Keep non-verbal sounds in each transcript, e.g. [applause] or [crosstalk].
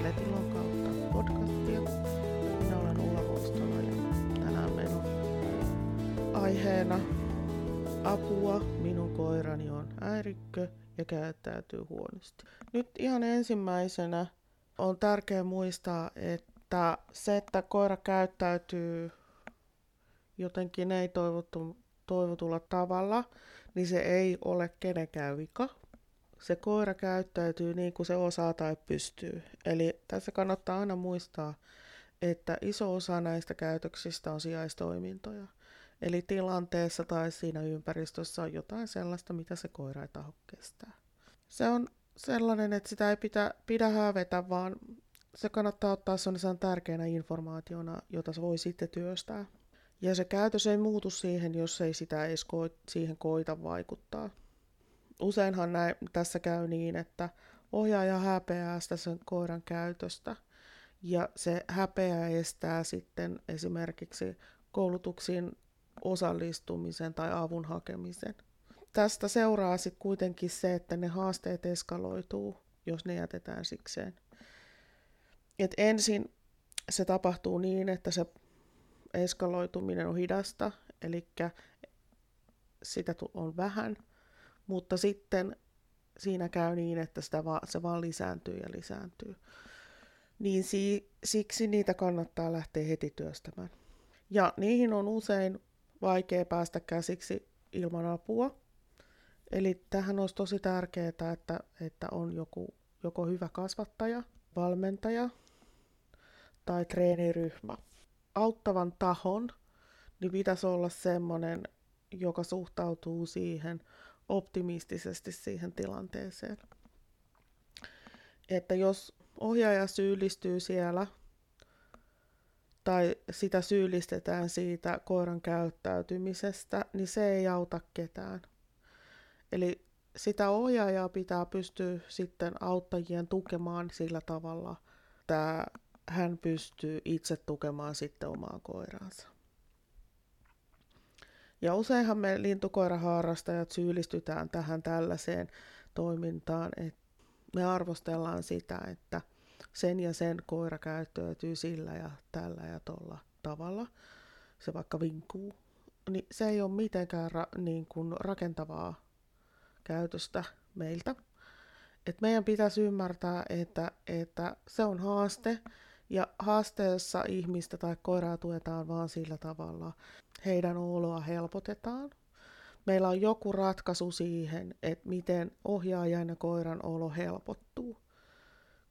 Kuuntelet Ilon kautta podcastia. Minä olen Ulla Huostola ja tänään meillä on aiheena apua. Minun koirani on äirikkö ja käyttäytyy huonosti. Nyt ihan ensimmäisenä on tärkeää muistaa, että se, että koira käyttäytyy jotenkin ei toivottu, toivotulla tavalla, niin se ei ole kenenkään vika se koira käyttäytyy niin kuin se osaa tai pystyy. Eli tässä kannattaa aina muistaa, että iso osa näistä käytöksistä on sijaistoimintoja. Eli tilanteessa tai siinä ympäristössä on jotain sellaista, mitä se koira ei taho kestää. Se on sellainen, että sitä ei pidä, pidä hävetä, vaan se kannattaa ottaa sellaisen tärkeänä informaationa, jota se voi sitten työstää. Ja se käytös ei muutu siihen, jos ei sitä edes ko- siihen koita vaikuttaa useinhan näin, tässä käy niin, että ohjaaja häpeää sitä sen koiran käytöstä ja se häpeä estää sitten esimerkiksi koulutuksiin osallistumisen tai avun hakemisen. Tästä seuraa sitten kuitenkin se, että ne haasteet eskaloituu, jos ne jätetään sikseen. Et ensin se tapahtuu niin, että se eskaloituminen on hidasta, eli sitä on vähän – mutta sitten siinä käy niin, että sitä va- se vaan lisääntyy ja lisääntyy. Niin si- siksi niitä kannattaa lähteä heti työstämään. Ja niihin on usein vaikea päästä käsiksi ilman apua. Eli tähän olisi tosi tärkeää, että, että on joku, joko hyvä kasvattaja, valmentaja tai treeniryhmä. Auttavan tahon niin pitäisi olla sellainen, joka suhtautuu siihen optimistisesti siihen tilanteeseen. Että jos ohjaaja syyllistyy siellä tai sitä syyllistetään siitä koiran käyttäytymisestä, niin se ei auta ketään. Eli sitä ohjaajaa pitää pystyä sitten auttajien tukemaan sillä tavalla, että hän pystyy itse tukemaan sitten omaa koiraansa. Ja useinhan me lintukoiraharrastajat syyllistytään tähän tällaiseen toimintaan, että me arvostellaan sitä, että sen ja sen koira käyttäytyy sillä ja tällä ja tuolla tavalla, se vaikka vinkuu, niin se ei ole mitenkään ra- niin kuin rakentavaa käytöstä meiltä. Et meidän pitäisi ymmärtää, että, että se on haaste, ja haasteessa ihmistä tai koiraa tuetaan vaan sillä tavalla, heidän oloa helpotetaan. Meillä on joku ratkaisu siihen, että miten ohjaajan ja koiran olo helpottuu.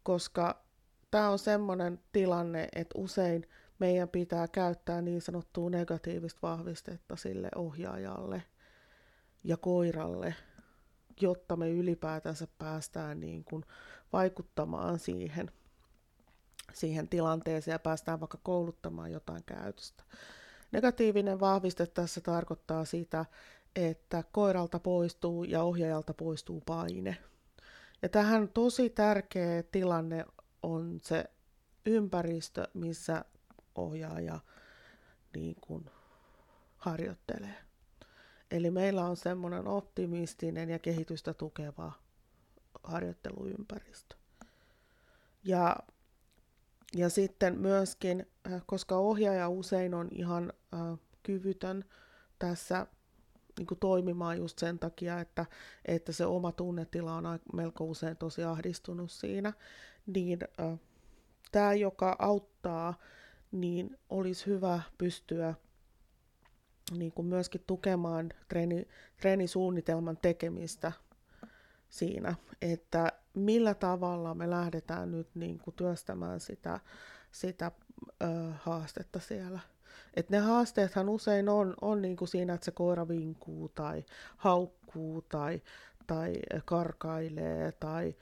Koska tämä on semmoinen tilanne, että usein meidän pitää käyttää niin sanottua negatiivista vahvistetta sille ohjaajalle ja koiralle, jotta me ylipäätänsä päästään niin kuin vaikuttamaan siihen, siihen tilanteeseen ja päästään vaikka kouluttamaan jotain käytöstä. Negatiivinen vahviste tässä tarkoittaa sitä, että koiralta poistuu ja ohjaajalta poistuu paine. Ja tähän tosi tärkeä tilanne on se ympäristö, missä ohjaaja niin kuin harjoittelee. Eli meillä on semmoinen optimistinen ja kehitystä tukeva harjoitteluympäristö. Ja ja sitten myöskin, äh, koska ohjaaja usein on ihan äh, kyvytön tässä niin kuin toimimaan just sen takia, että, että se oma tunnetila on melko usein tosi ahdistunut siinä, niin äh, tämä, joka auttaa, niin olisi hyvä pystyä niin kuin myöskin tukemaan treeni, treenisuunnitelman tekemistä siinä, että millä tavalla me lähdetään nyt niin kuin työstämään sitä, sitä ö, haastetta siellä. Et ne haasteethan usein on, on niin kuin siinä, että se koira vinkuu tai haukkuu tai, tai karkailee tai,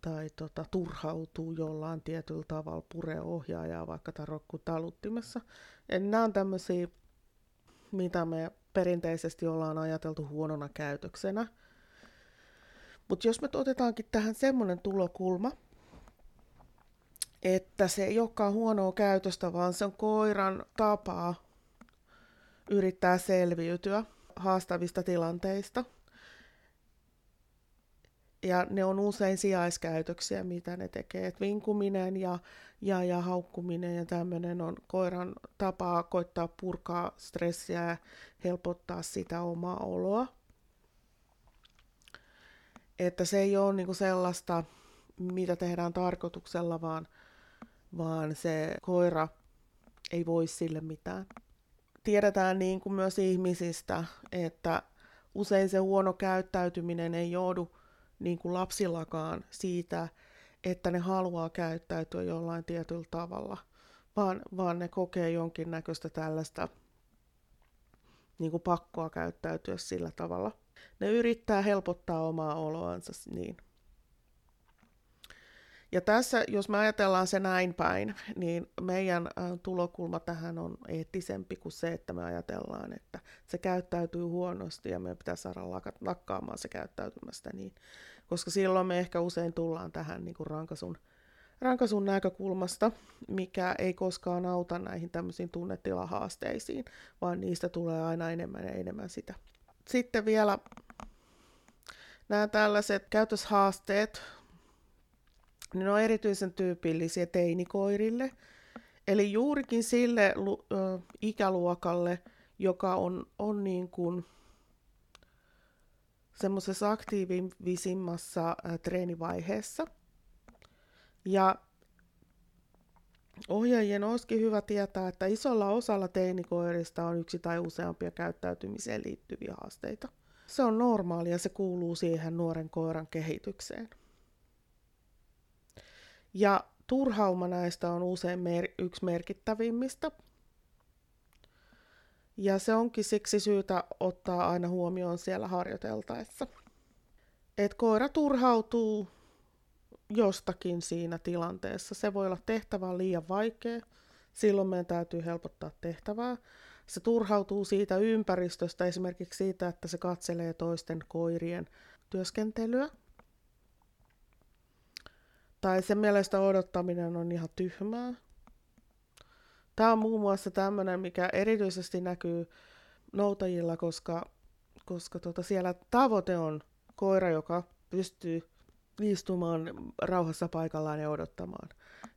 tai tota, turhautuu jollain tietyllä tavalla, puree ohjaajaa vaikka tarokku taluttimessa. Ja nämä on tämmöisiä, mitä me perinteisesti ollaan ajateltu huonona käytöksenä – mutta jos me otetaankin tähän semmoinen tulokulma, että se ei olekaan huonoa käytöstä, vaan se on koiran tapaa yrittää selviytyä haastavista tilanteista. ja ne on usein sijaiskäytöksiä, mitä ne tekee. Et vinkuminen ja, ja, ja haukkuminen ja tämmöinen on koiran tapa koittaa purkaa stressiä ja helpottaa sitä omaa oloa. Että se ei ole niinku sellaista, mitä tehdään tarkoituksella, vaan, vaan se koira ei voi sille mitään. Tiedetään niin kuin myös ihmisistä, että usein se huono käyttäytyminen ei joudu niin kuin lapsillakaan siitä, että ne haluaa käyttäytyä jollain tietyllä tavalla, vaan, vaan ne kokee jonkinnäköistä tällaista niin kuin pakkoa käyttäytyä sillä tavalla. Ne yrittää helpottaa omaa oloansa niin. Ja tässä, jos me ajatellaan se näin päin, niin meidän tulokulma tähän on eettisempi kuin se, että me ajatellaan, että se käyttäytyy huonosti ja meidän pitää saada lakkaamaan se käyttäytymästä niin. Koska silloin me ehkä usein tullaan tähän niin kuin rankasun, rankasun näkökulmasta, mikä ei koskaan auta näihin tämmöisiin tunnetilahaasteisiin, vaan niistä tulee aina enemmän ja enemmän sitä. Sitten vielä nämä tällaiset käytöshaasteet niin ne on erityisen tyypillisiä teinikoirille. Eli juurikin sille ö, ikäluokalle, joka on, on niin kuin semmoisessa aktiivisimmassa treenivaiheessa. Ja ohjaajien olisikin hyvä tietää, että isolla osalla teinikoirista on yksi tai useampia käyttäytymiseen liittyviä haasteita. Se on normaalia, se kuuluu siihen nuoren koiran kehitykseen. Ja turhauma näistä on usein mer- yksi merkittävimmistä. Ja se onkin siksi syytä ottaa aina huomioon siellä harjoiteltaessa. Et koira turhautuu jostakin siinä tilanteessa. Se voi olla tehtävä liian vaikea, silloin meidän täytyy helpottaa tehtävää. Se turhautuu siitä ympäristöstä, esimerkiksi siitä, että se katselee toisten koirien työskentelyä tai sen mielestä odottaminen on ihan tyhmää. Tämä on muun muassa tämmöinen, mikä erityisesti näkyy noutajilla, koska, koska tota siellä tavoite on koira, joka pystyy istumaan rauhassa paikallaan ja odottamaan.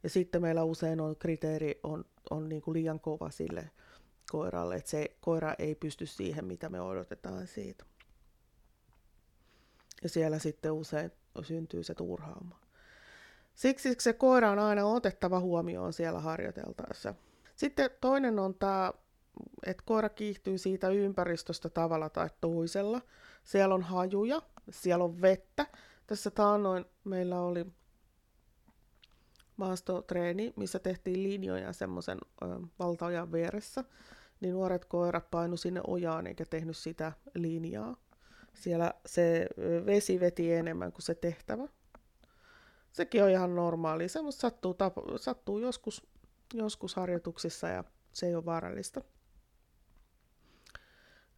Ja sitten meillä usein on kriteeri on, on niin kuin liian kova sille koiralle, että se koira ei pysty siihen, mitä me odotetaan siitä. Ja siellä sitten usein syntyy se turhauma. Siksi se koira on aina otettava huomioon siellä harjoiteltaessa. Sitten toinen on tämä, että koira kiihtyy siitä ympäristöstä tavalla tai toisella. Siellä on hajuja, siellä on vettä. Tässä taannoin meillä oli maastotreeni, missä tehtiin linjoja semmoisen valtaojan vieressä, niin nuoret koirat painu sinne ojaan eikä tehnyt sitä linjaa. Siellä se vesi veti enemmän kuin se tehtävä sekin on ihan normaali. Semmoista sattuu, sattuu joskus, joskus harjoituksissa ja se ei ole vaarallista.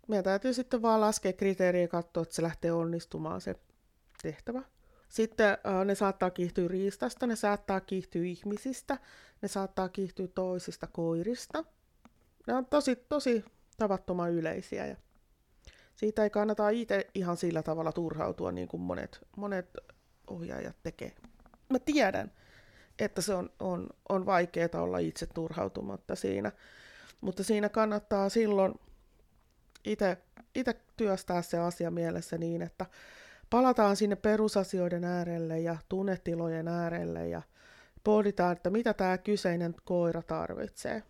Meidän täytyy sitten vaan laskea kriteeriä ja katsoa, että se lähtee onnistumaan se tehtävä. Sitten äh, ne saattaa kiihtyä riistasta, ne saattaa kiihtyä ihmisistä, ne saattaa kiihtyä toisista koirista. Ne on tosi, tosi tavattoman yleisiä ja siitä ei kannata itse ihan sillä tavalla turhautua, niin kuin monet, monet ohjaajat tekee mä tiedän, että se on, on, on vaikeaa olla itse turhautumatta siinä. Mutta siinä kannattaa silloin itse työstää se asia mielessä niin, että palataan sinne perusasioiden äärelle ja tunnetilojen äärelle ja pohditaan, että mitä tämä kyseinen koira tarvitsee.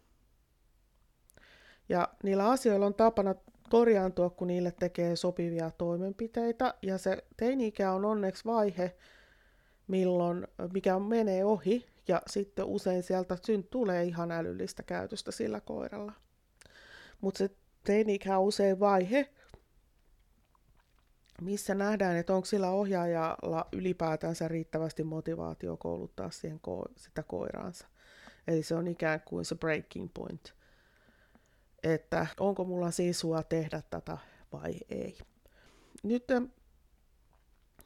Ja niillä asioilla on tapana korjaantua, kun niille tekee sopivia toimenpiteitä. Ja se teini-ikä on onneksi vaihe, milloin, mikä menee ohi, ja sitten usein sieltä synt tulee ihan älyllistä käytöstä sillä koiralla. Mutta se teini-ikä on usein vaihe, missä nähdään, että onko sillä ohjaajalla ylipäätänsä riittävästi motivaatio kouluttaa siihen ko- sitä koiraansa. Eli se on ikään kuin se breaking point. Että onko mulla sisua tehdä tätä vai ei. Nyt,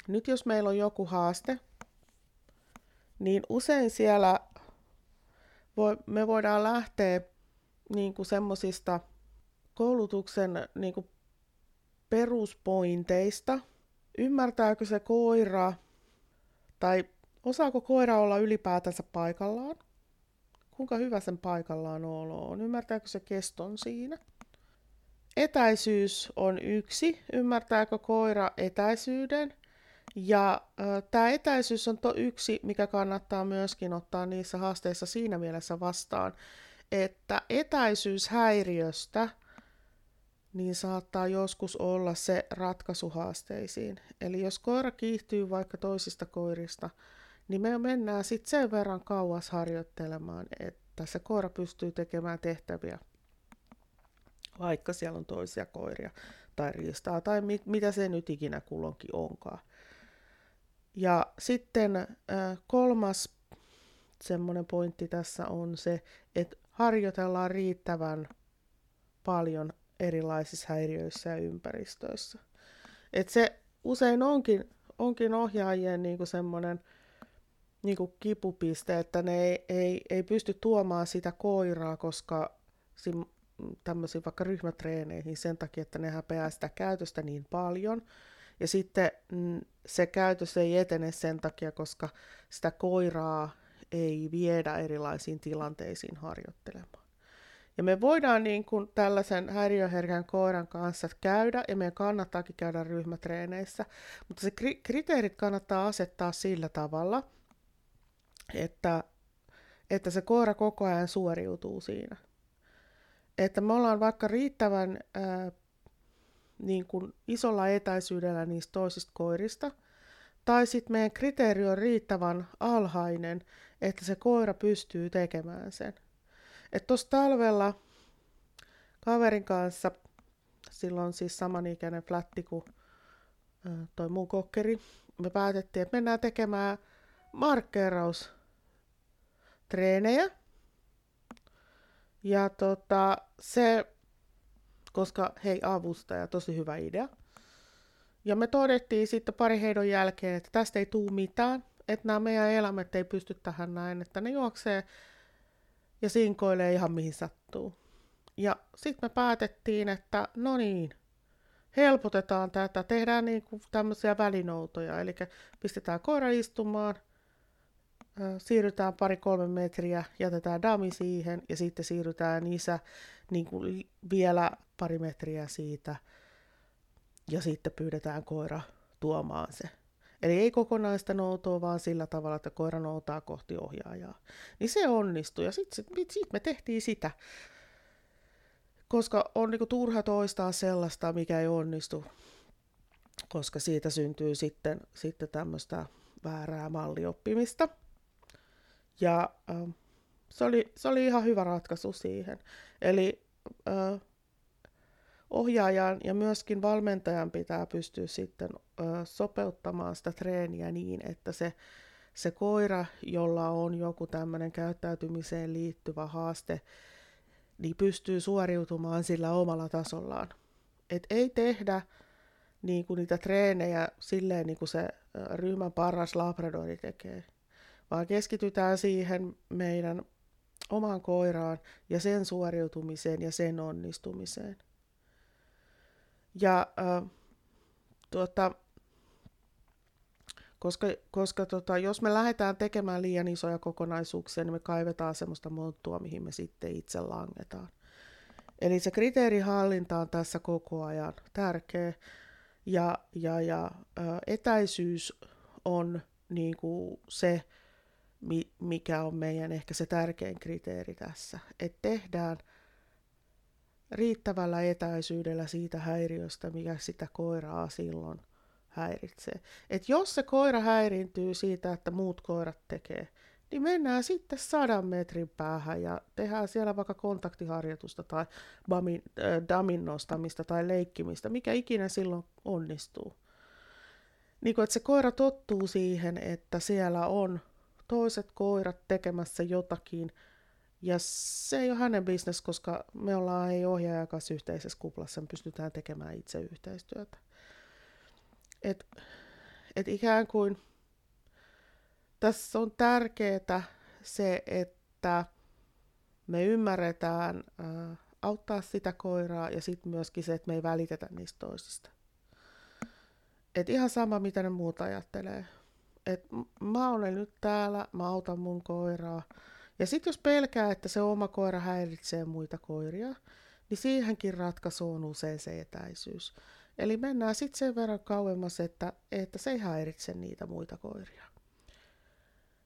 nyt jos meillä on joku haaste, niin usein siellä voi, me voidaan lähteä niin kuin semmoisista koulutuksen niin kuin peruspointeista, ymmärtääkö se koira, tai osaako koira olla ylipäätänsä paikallaan? Kuinka hyvä sen paikallaan olo on? Ymmärtääkö se keston siinä? Etäisyys on yksi. Ymmärtääkö koira etäisyyden? Ja äh, tämä etäisyys on to yksi, mikä kannattaa myöskin ottaa niissä haasteissa siinä mielessä vastaan, että etäisyyshäiriöstä niin saattaa joskus olla se ratkaisu haasteisiin. Eli jos koira kiihtyy vaikka toisista koirista, niin me mennään sitten sen verran kauas harjoittelemaan, että se koira pystyy tekemään tehtäviä, vaikka siellä on toisia koiria tai riistaa tai mit, mitä se nyt ikinä kulloinkin onkaan. Ja sitten kolmas semmoinen pointti tässä on se, että harjoitellaan riittävän paljon erilaisissa häiriöissä ja ympäristöissä. Et se usein onkin, onkin ohjaajien niinku semmoinen niinku kipupiste, että ne ei, ei, ei pysty tuomaan sitä koiraa, koska tämmöisiin vaikka ryhmätreeneihin sen takia, että ne häpeää sitä käytöstä niin paljon. Ja sitten mm, se käytös ei etene sen takia, koska sitä koiraa ei viedä erilaisiin tilanteisiin harjoittelemaan. Ja me voidaan niin kuin tällaisen häiriöherkän koiran kanssa käydä, ja meidän kannattaakin käydä ryhmätreeneissä, mutta se kriteerit kannattaa asettaa sillä tavalla, että, että se koira koko ajan suoriutuu siinä. Että me ollaan vaikka riittävän ää, niin kuin isolla etäisyydellä niistä toisista koirista, tai sitten meidän kriteeri on riittävän alhainen, että se koira pystyy tekemään sen. Että tuossa talvella kaverin kanssa, silloin siis samanikäinen flätti kuin toi mun kokkeri, me päätettiin, että mennään tekemään markkeeraustreenejä. Ja tota, se, koska hei avustaja, tosi hyvä idea. Ja me todettiin sitten pari heidon jälkeen, että tästä ei tule mitään, että nämä meidän elämät ei pysty tähän näin, että ne juoksee ja sinkoilee ihan mihin sattuu. Ja sitten me päätettiin, että no niin, helpotetaan tätä, tehdään niin kuin tämmöisiä välinoutoja, eli pistetään koira istumaan, siirrytään pari-kolme metriä, jätetään dami siihen ja sitten siirrytään isä niin kuin vielä pari metriä siitä ja sitten pyydetään koira tuomaan se Eli ei kokonaista noutoa, vaan sillä tavalla, että koira noutaa kohti ohjaajaa. Niin se onnistui ja sitten sit, sit me tehtiin sitä. Koska on niinku turha toistaa sellaista, mikä ei onnistu, koska siitä syntyy sitten, sitten tämmöistä väärää mallioppimista. Ja äh, se, oli, se oli ihan hyvä ratkaisu siihen. Eli äh, ohjaajan ja myöskin valmentajan pitää pystyä sitten sopeuttamaan sitä treeniä niin, että se, se koira, jolla on joku tämmöinen käyttäytymiseen liittyvä haaste, niin pystyy suoriutumaan sillä omalla tasollaan. Et ei tehdä niin kuin niitä treenejä silleen, niin kuin se ryhmän paras labradori tekee, vaan keskitytään siihen meidän omaan koiraan ja sen suoriutumiseen ja sen onnistumiseen. Ja äh, tuota, koska, koska tota, jos me lähdetään tekemään liian isoja kokonaisuuksia, niin me kaivetaan semmoista monttua, mihin me sitten itse langetaan. Eli se kriteerihallinta on tässä koko ajan tärkeä. Ja, ja, ja etäisyys on niin kuin se, mikä on meidän ehkä se tärkein kriteeri tässä. Että tehdään – riittävällä etäisyydellä siitä häiriöstä, mikä sitä koiraa silloin häiritsee. Et jos se koira häiriintyy siitä, että muut koirat tekee, niin mennään sitten sadan metrin päähän ja tehdään siellä vaikka kontaktiharjoitusta tai bamin, äh, damin nostamista tai leikkimistä, mikä ikinä silloin onnistuu. Niin kuin, että se koira tottuu siihen, että siellä on toiset koirat tekemässä jotakin, ja se ei ole hänen bisnes, koska me ollaan ei ohjaajan kanssa yhteisessä kuplassa, me pystytään tekemään itse yhteistyötä. Et, et ikään kuin tässä on tärkeää se, että me ymmärretään auttaa sitä koiraa ja sitten myöskin se, että me ei välitetä niistä toisista. Et ihan sama, mitä ne muut ajattelee. Et mä olen nyt täällä, mä autan mun koiraa. Ja sitten jos pelkää, että se oma koira häiritsee muita koiria, niin siihenkin ratkaisu on usein se etäisyys. Eli mennään sitten sen verran kauemmas, että, että se ei häiritse niitä muita koiria.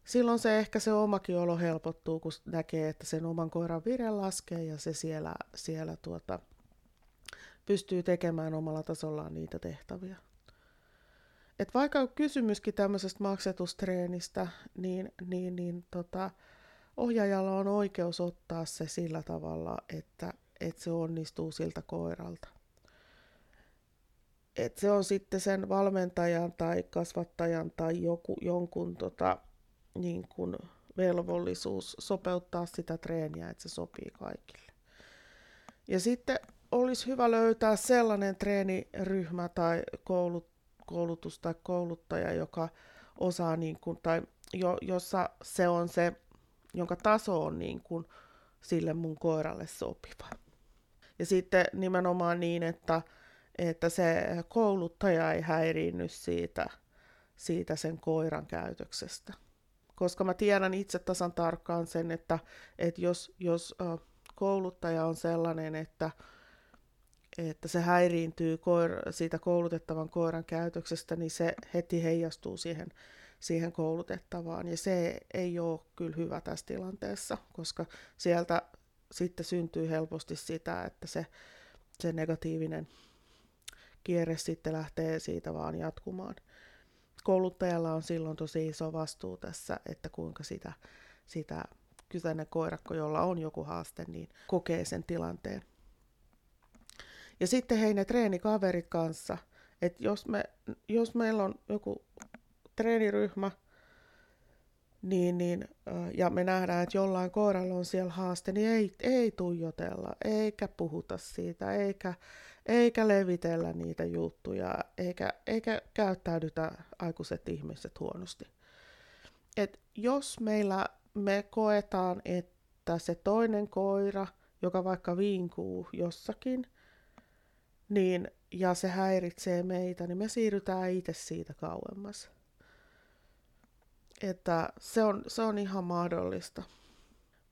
Silloin se ehkä se omakin olo helpottuu, kun näkee, että sen oman koiran vire laskee ja se siellä, siellä tuota, pystyy tekemään omalla tasollaan niitä tehtäviä. Et vaikka on kysymyskin tämmöisestä maksetustreenistä, niin, niin, niin tota, ohjaajalla on oikeus ottaa se sillä tavalla, että, että se onnistuu siltä koiralta. Et se on sitten sen valmentajan tai kasvattajan tai joku, jonkun tota, niin kuin velvollisuus sopeuttaa sitä treeniä, että se sopii kaikille. Ja sitten olisi hyvä löytää sellainen treeniryhmä tai koulut, koulutus tai kouluttaja, joka osaa, niin kuin, tai jo, jossa se on se, jonka taso on niin kuin sille mun koiralle sopiva. Ja sitten nimenomaan niin, että, että se kouluttaja ei häiriinny siitä, siitä sen koiran käytöksestä. Koska mä tiedän itse tasan tarkkaan sen, että, että jos, jos kouluttaja on sellainen, että että se häiriintyy koira, siitä koulutettavan koiran käytöksestä, niin se heti heijastuu siihen, siihen koulutettavaan. Ja se ei ole kyllä hyvä tässä tilanteessa, koska sieltä sitten syntyy helposti sitä, että se, se negatiivinen kierre sitten lähtee siitä vaan jatkumaan. Kouluttajalla on silloin tosi iso vastuu tässä, että kuinka sitä, sitä kyseinen koirakko, jolla on joku haaste, niin kokee sen tilanteen. Ja sitten hei ne treenikaverit kanssa, että jos, me, jos meillä on joku treeniryhmä, niin, niin, ja me nähdään, että jollain koiralla on siellä haaste, niin ei, ei tuijotella, eikä puhuta siitä, eikä, eikä levitellä niitä juttuja, eikä, eikä käyttäydytä aikuiset ihmiset huonosti. Et jos meillä me koetaan, että se toinen koira, joka vaikka viinkuu jossakin, niin, ja se häiritsee meitä, niin me siirrytään itse siitä kauemmas. Että se on, se on ihan mahdollista.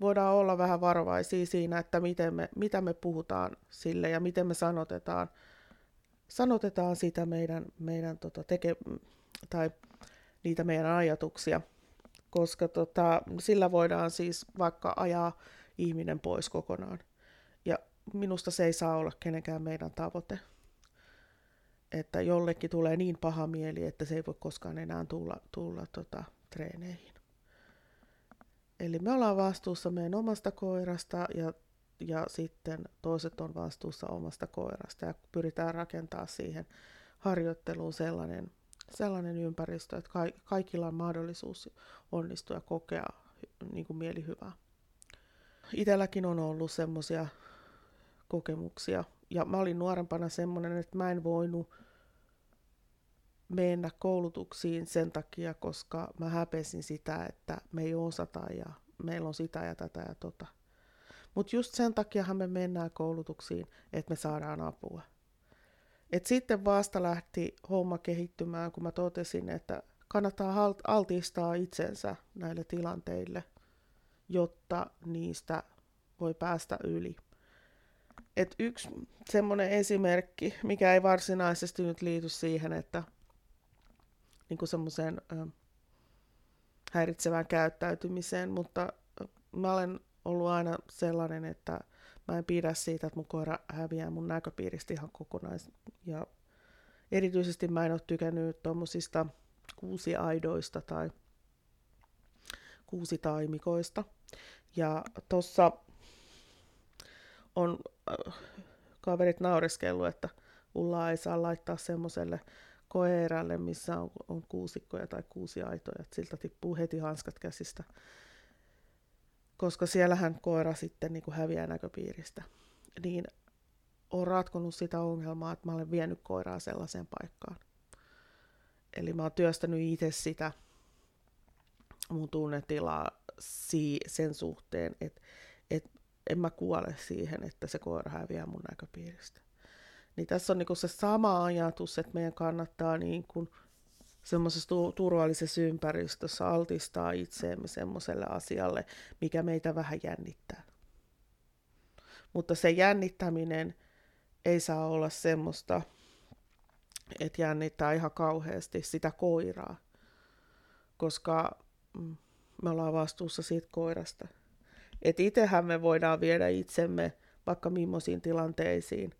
Voidaan olla vähän varovaisia siinä, että miten me, mitä me puhutaan sille ja miten me sanotetaan, sanotetaan sitä meidän, meidän tota, teke, tai niitä meidän ajatuksia, koska tota, sillä voidaan siis vaikka ajaa ihminen pois kokonaan minusta se ei saa olla kenenkään meidän tavoite. Että jollekin tulee niin paha mieli, että se ei voi koskaan enää tulla, tulla tota, treeneihin. Eli me ollaan vastuussa meidän omasta koirasta ja, ja sitten toiset on vastuussa omasta koirasta ja pyritään rakentaa siihen harjoitteluun sellainen, sellainen ympäristö, että ka- kaikilla on mahdollisuus onnistua ja kokea niin kuin mielihyvää. Itelläkin on ollut semmoisia kokemuksia. Ja mä olin nuorempana semmoinen, että mä en voinut mennä koulutuksiin sen takia, koska mä häpesin sitä, että me ei osata ja meillä on sitä ja tätä ja tota. Mutta just sen takiahan me mennään koulutuksiin, että me saadaan apua. Et sitten vasta lähti homma kehittymään, kun mä totesin, että kannattaa altistaa itsensä näille tilanteille, jotta niistä voi päästä yli et yksi semmoinen esimerkki, mikä ei varsinaisesti nyt liity siihen, että niin semmoiseen häiritsevään käyttäytymiseen, mutta mä olen ollut aina sellainen, että mä en pidä siitä, että mun koira häviää mun näköpiiristä ihan kokonais. Ja erityisesti mä en ole tykännyt tuommoisista kuusiaidoista tai kuusitaimikoista. Ja tuossa on äh, kaverit naureskellut, että ullaa ei saa laittaa semmoiselle koeerälle, missä on, on kuusikkoja tai kuusi aitoja, että siltä tippuu heti hanskat käsistä. Koska siellähän koira sitten niin kuin häviää näköpiiristä. Niin on ratkonut sitä ongelmaa, että mä olen vienyt koiraa sellaiseen paikkaan. Eli mä oon työstänyt itse sitä mun tunnetilaa sen suhteen, että, että en mä kuole siihen, että se koira häviää mun näköpiiristä. Niin tässä on niin se sama ajatus, että meidän kannattaa niin kuin semmoisessa turvallisessa ympäristössä altistaa itseemme semmoiselle asialle, mikä meitä vähän jännittää. Mutta se jännittäminen ei saa olla semmoista, että jännittää ihan kauheasti sitä koiraa, koska mm, me ollaan vastuussa siitä koirasta. Et itsehän me voidaan viedä itsemme vaikka millaisiin tilanteisiin,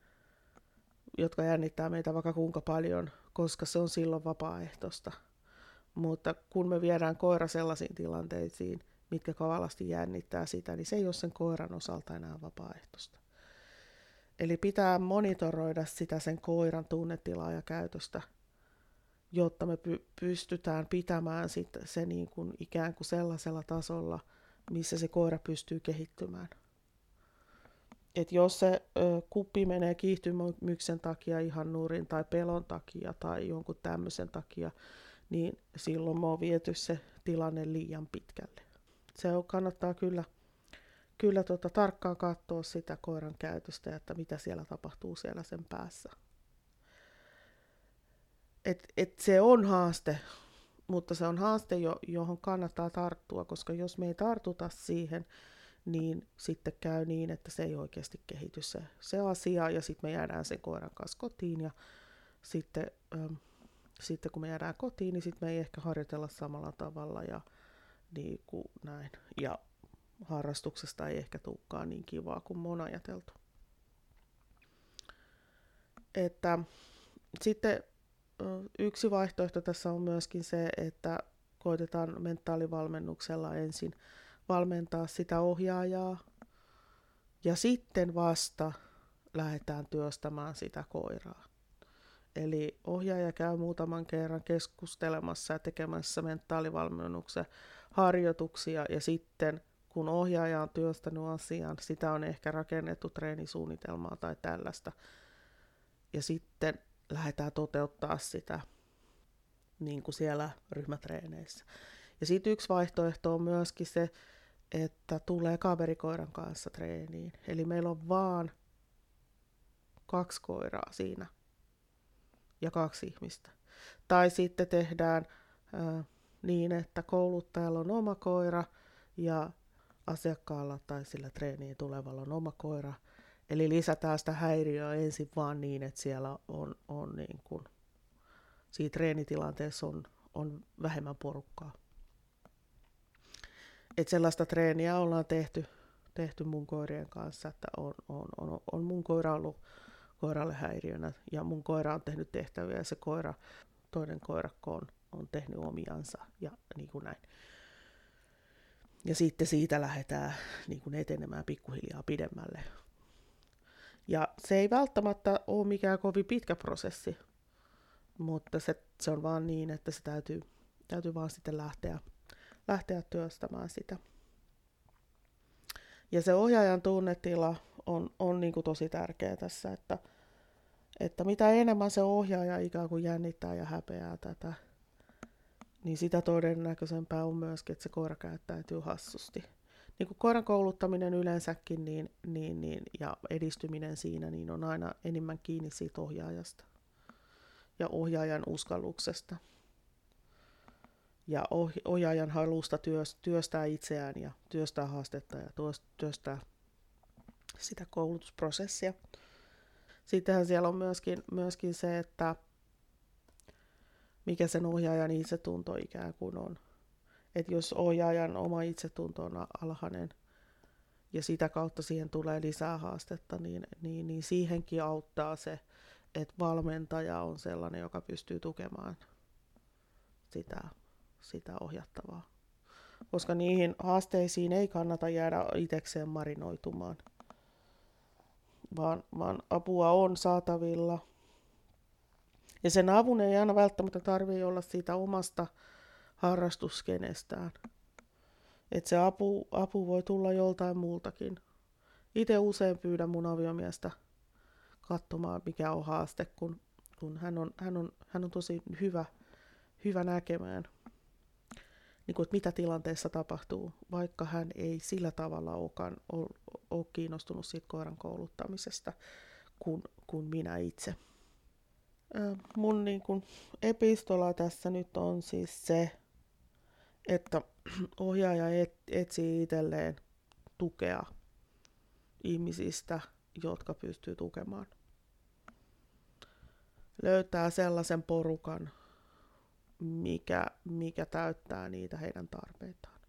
jotka jännittää meitä vaikka kuinka paljon, koska se on silloin vapaaehtoista. Mutta kun me viedään koira sellaisiin tilanteisiin, mitkä kavalasti jännittää sitä, niin se ei ole sen koiran osalta enää vapaaehtoista. Eli pitää monitoroida sitä sen koiran tunnetilaa ja käytöstä, jotta me py- pystytään pitämään sit se niin kuin ikään kuin sellaisella tasolla, missä se koira pystyy kehittymään. Et jos se ö, kuppi menee kiihtymyksen takia ihan nurin tai pelon takia tai jonkun tämmöisen takia, niin silloin me on viety se tilanne liian pitkälle. Se on, kannattaa kyllä kyllä tota, tarkkaan katsoa sitä koiran käytöstä, että mitä siellä tapahtuu siellä sen päässä. Et, et se on haaste, mutta se on haaste, jo, johon kannattaa tarttua, koska jos me ei tartuta siihen, niin sitten käy niin, että se ei oikeasti kehity se, se asia, ja sitten me jäädään sen koiran kanssa kotiin, ja sitten, ähm, sitten kun me jäädään kotiin, niin sitten me ei ehkä harjoitella samalla tavalla, ja niin kuin näin. Ja harrastuksesta ei ehkä tulekaan niin kivaa kuin on ajateltu. Että sitten yksi vaihtoehto tässä on myöskin se, että koitetaan mentaalivalmennuksella ensin valmentaa sitä ohjaajaa ja sitten vasta lähdetään työstämään sitä koiraa. Eli ohjaaja käy muutaman kerran keskustelemassa ja tekemässä mentaalivalmennuksen harjoituksia ja sitten kun ohjaaja on työstänyt asian, sitä on ehkä rakennettu treenisuunnitelmaa tai tällaista, ja sitten lähdetään toteuttaa sitä niin kuin siellä ryhmätreeneissä. Ja sitten yksi vaihtoehto on myöskin se, että tulee kaverikoiran kanssa treeniin. Eli meillä on vaan kaksi koiraa siinä ja kaksi ihmistä. Tai sitten tehdään äh, niin, että kouluttajalla on oma koira ja asiakkaalla tai sillä treeniin tulevalla on oma koira. Eli lisätään sitä häiriöä ensin vaan niin, että siellä on, on niin kuin, siinä treenitilanteessa on, on vähemmän porukkaa. Et sellaista treeniä ollaan tehty, tehty mun koirien kanssa, että on, on, on, on mun koira ollut koiralle häiriönä ja mun koira on tehnyt tehtäviä ja se koira, toinen koirakko on, on tehnyt omiansa ja niin kuin näin. Ja sitten siitä lähdetään niin kuin etenemään pikkuhiljaa pidemmälle. Ja se ei välttämättä ole mikään kovin pitkä prosessi, mutta se, se on vaan niin, että se täytyy, täytyy vaan sitten lähteä, lähteä työstämään sitä. Ja se ohjaajan tunnetila on, on niin kuin tosi tärkeä tässä, että, että mitä enemmän se ohjaaja ikään kuin jännittää ja häpeää tätä, niin sitä todennäköisempää on myöskin, että se koira käyttäytyy hassusti. Niin kuin koiran kouluttaminen yleensäkin niin, niin, niin, ja edistyminen siinä niin on aina enemmän kiinni siitä ohjaajasta ja ohjaajan uskalluksesta ja ohjaajan halusta työstää itseään ja työstää haastetta ja työstää sitä koulutusprosessia. Sittenhän siellä on myöskin, myöskin se, että mikä sen ohjaajan itsetunto ikään kuin on. Että jos ohjaajan oma itsetunto on alhainen ja sitä kautta siihen tulee lisää haastetta, niin, niin, niin siihenkin auttaa se, että valmentaja on sellainen, joka pystyy tukemaan sitä, sitä ohjattavaa. Koska niihin haasteisiin ei kannata jäädä itsekseen marinoitumaan, vaan, vaan apua on saatavilla – ja sen avun ei aina välttämättä tarvitse olla siitä omasta harrastuskenestään. Että se apu, apu voi tulla joltain muultakin. Itse usein pyydän mun aviomiestä katsomaan, mikä on haaste, kun, kun hän, on, hän, on, hän on tosi hyvä, hyvä näkemään, niin kuin, että mitä tilanteessa tapahtuu, vaikka hän ei sillä tavalla olekaan, ole, ole kiinnostunut siitä koiran kouluttamisesta kuin, kuin minä itse. Mun niin kuin epistola tässä nyt on siis se, että [clears throat] ohjaaja et, etsii itselleen tukea ihmisistä, jotka pystyy tukemaan. Löytää sellaisen porukan, mikä, mikä täyttää niitä heidän tarpeitaan.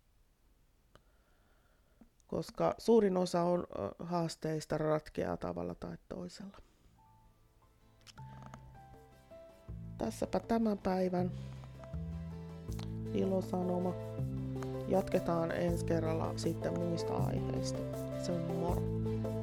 Koska suurin osa on haasteista ratkeaa tavalla tai toisella. Tässäpä tämän päivän ilosanoma. Jatketaan ensi kerralla sitten muista aiheista. Se on moro!